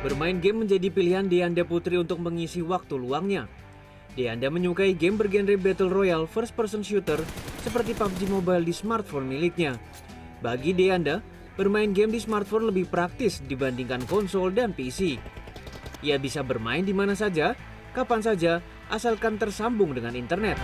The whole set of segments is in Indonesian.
Bermain game menjadi pilihan Deanda Putri untuk mengisi waktu luangnya. Deanda menyukai game bergenre Battle Royale first person shooter seperti PUBG Mobile di smartphone miliknya. Bagi Deanda, bermain game di smartphone lebih praktis dibandingkan konsol dan PC. Ia bisa bermain di mana saja, kapan saja, asalkan tersambung dengan internet.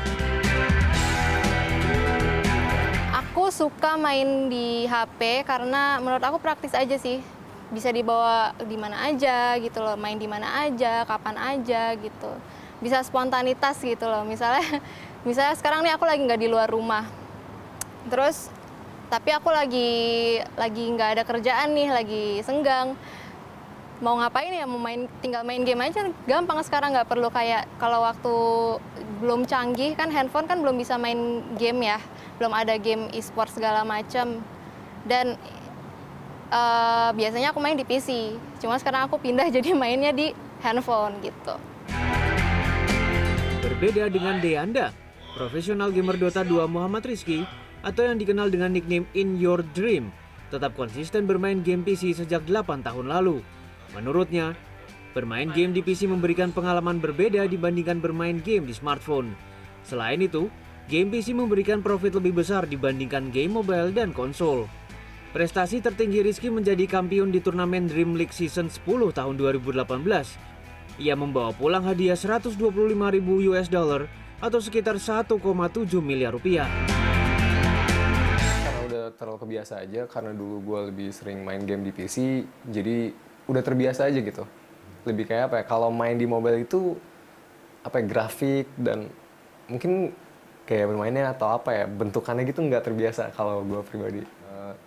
Aku suka main di HP karena menurut aku praktis aja sih. Bisa dibawa di mana aja gitu loh, main di mana aja, kapan aja gitu. Bisa spontanitas gitu loh. Misalnya misalnya sekarang nih aku lagi nggak di luar rumah. Terus tapi aku lagi lagi nggak ada kerjaan nih, lagi senggang. Mau ngapain ya? Mau main tinggal main game aja gampang sekarang nggak perlu kayak kalau waktu belum canggih kan handphone kan belum bisa main game ya belum ada game e-sport segala macam dan uh, biasanya aku main di PC cuma sekarang aku pindah jadi mainnya di handphone gitu Berbeda dengan Deanda, profesional gamer Dota 2 Muhammad Rizky atau yang dikenal dengan nickname In Your Dream tetap konsisten bermain game PC sejak 8 tahun lalu. Menurutnya, bermain game di PC memberikan pengalaman berbeda dibandingkan bermain game di smartphone. Selain itu, game PC memberikan profit lebih besar dibandingkan game mobile dan konsol. Prestasi tertinggi Rizky menjadi kampiun di turnamen Dream League Season 10 tahun 2018. Ia membawa pulang hadiah 125 ribu US dollar atau sekitar 1,7 miliar rupiah. Karena udah terlalu kebiasa aja, karena dulu gue lebih sering main game di PC, jadi udah terbiasa aja gitu. Lebih kayak apa ya, kalau main di mobile itu apa ya, grafik dan mungkin kayak bermainnya atau apa ya bentukannya gitu nggak terbiasa kalau gue pribadi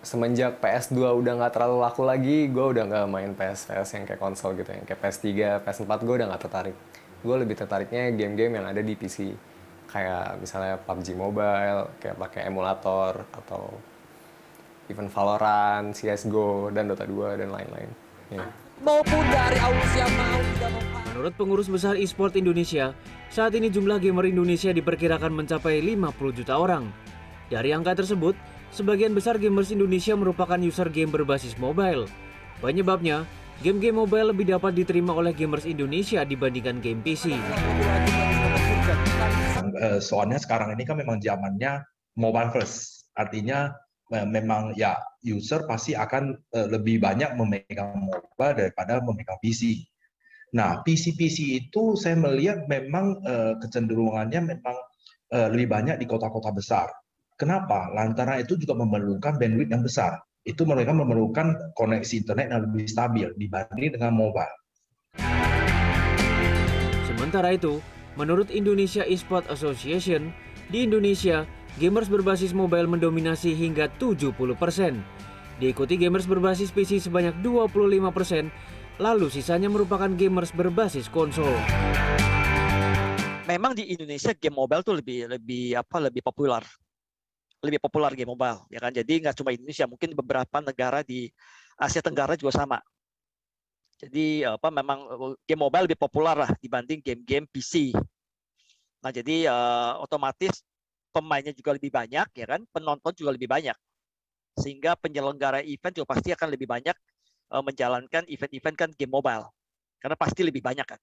semenjak PS2 udah nggak terlalu laku lagi gue udah nggak main PS PS yang kayak konsol gitu yang kayak PS3 PS4 gue udah nggak tertarik gue lebih tertariknya game-game yang ada di PC kayak misalnya PUBG Mobile kayak pakai emulator atau even Valorant, CS:GO dan Dota 2 dan lain-lain. Yeah maupun dari audiens yang mau tidak mau. Menurut pengurus besar e-sport Indonesia, saat ini jumlah gamer Indonesia diperkirakan mencapai 50 juta orang. Dari angka tersebut, sebagian besar gamers Indonesia merupakan user game berbasis mobile. Penyebabnya, game-game mobile lebih dapat diterima oleh gamers Indonesia dibandingkan game PC. Soalnya sekarang ini kan memang zamannya mobile first, artinya memang ya user pasti akan uh, lebih banyak memegang mobile daripada memegang PC. Nah, PC-PC itu saya melihat memang kecenderungannya memang lebih banyak di kota-kota besar. Kenapa? Lantaran itu juga memerlukan bandwidth yang besar. Itu mereka memerlukan koneksi internet yang lebih stabil dibanding dengan mobile. Sementara itu, menurut Indonesia Esport Association, di Indonesia gamers berbasis mobile mendominasi hingga 70%. Diikuti gamers berbasis PC sebanyak 25%, lalu sisanya merupakan gamers berbasis konsol. Memang di Indonesia game mobile tuh lebih lebih apa lebih populer. Lebih populer game mobile, ya kan? Jadi nggak cuma Indonesia, mungkin beberapa negara di Asia Tenggara juga sama. Jadi apa memang game mobile lebih populer lah dibanding game-game PC. Nah, jadi uh, otomatis pemainnya juga lebih banyak ya kan, penonton juga lebih banyak. Sehingga penyelenggara event juga pasti akan lebih banyak uh, menjalankan event-event kan game mobile. Karena pasti lebih banyak kan.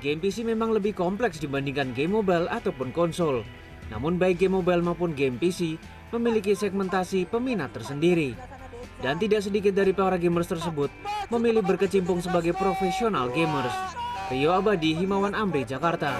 Game PC memang lebih kompleks dibandingkan game mobile ataupun konsol. Namun baik game mobile maupun game PC memiliki segmentasi peminat tersendiri. Dan tidak sedikit dari para gamers tersebut memilih berkecimpung sebagai profesional gamers. Rio Abadi, Himawan Amri, Jakarta.